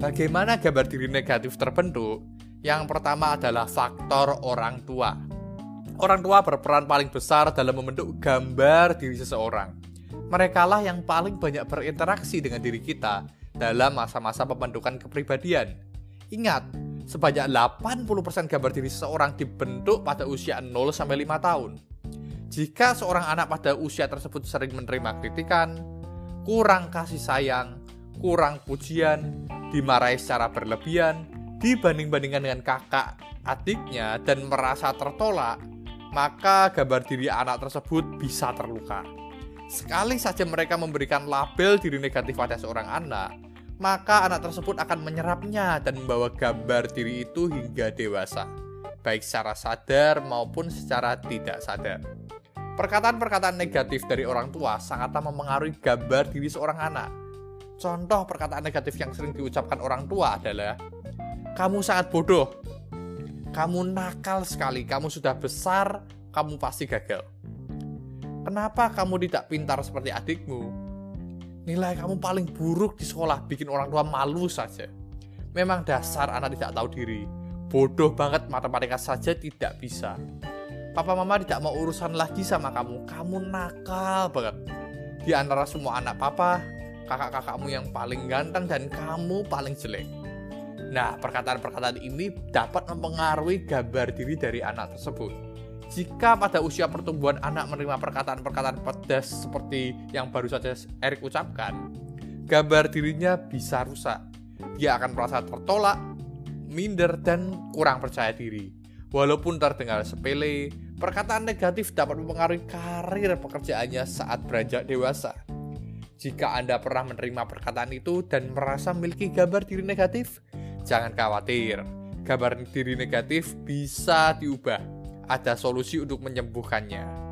Bagaimana gambar diri negatif terbentuk? Yang pertama adalah faktor orang tua. Orang tua berperan paling besar dalam membentuk gambar diri seseorang. Mereka lah yang paling banyak berinteraksi dengan diri kita dalam masa-masa pembentukan kepribadian. Ingat, sebanyak 80% gambar diri seseorang dibentuk pada usia 0 sampai 5 tahun. Jika seorang anak pada usia tersebut sering menerima kritikan, kurang kasih sayang, kurang pujian, dimarahi secara berlebihan, dibanding-bandingkan dengan kakak, adiknya, dan merasa tertolak, maka gambar diri anak tersebut bisa terluka. Sekali saja mereka memberikan label diri negatif pada seorang anak, maka anak tersebut akan menyerapnya dan membawa gambar diri itu hingga dewasa, baik secara sadar maupun secara tidak sadar. Perkataan-perkataan negatif dari orang tua sangatlah mempengaruhi gambar diri seorang anak. Contoh perkataan negatif yang sering diucapkan orang tua adalah, "Kamu sangat bodoh, kamu nakal sekali, kamu sudah besar, kamu pasti gagal." Kenapa kamu tidak pintar seperti adikmu? Nilai kamu paling buruk di sekolah, bikin orang tua malu saja. Memang dasar anak tidak tahu diri. Bodoh banget matematika saja tidak bisa. Papa mama tidak mau urusan lagi sama kamu. Kamu nakal banget. Di antara semua anak papa, kakak-kakakmu yang paling ganteng dan kamu paling jelek. Nah, perkataan-perkataan ini dapat mempengaruhi gambar diri dari anak tersebut. Jika pada usia pertumbuhan anak menerima perkataan-perkataan pedas seperti yang baru saja Erik ucapkan, gambar dirinya bisa rusak. Dia akan merasa tertolak, minder, dan kurang percaya diri. Walaupun terdengar sepele, perkataan negatif dapat mempengaruhi karir pekerjaannya saat beranjak dewasa. Jika Anda pernah menerima perkataan itu dan merasa memiliki gambar diri negatif, jangan khawatir. Gambar diri negatif bisa diubah ada solusi untuk menyembuhkannya.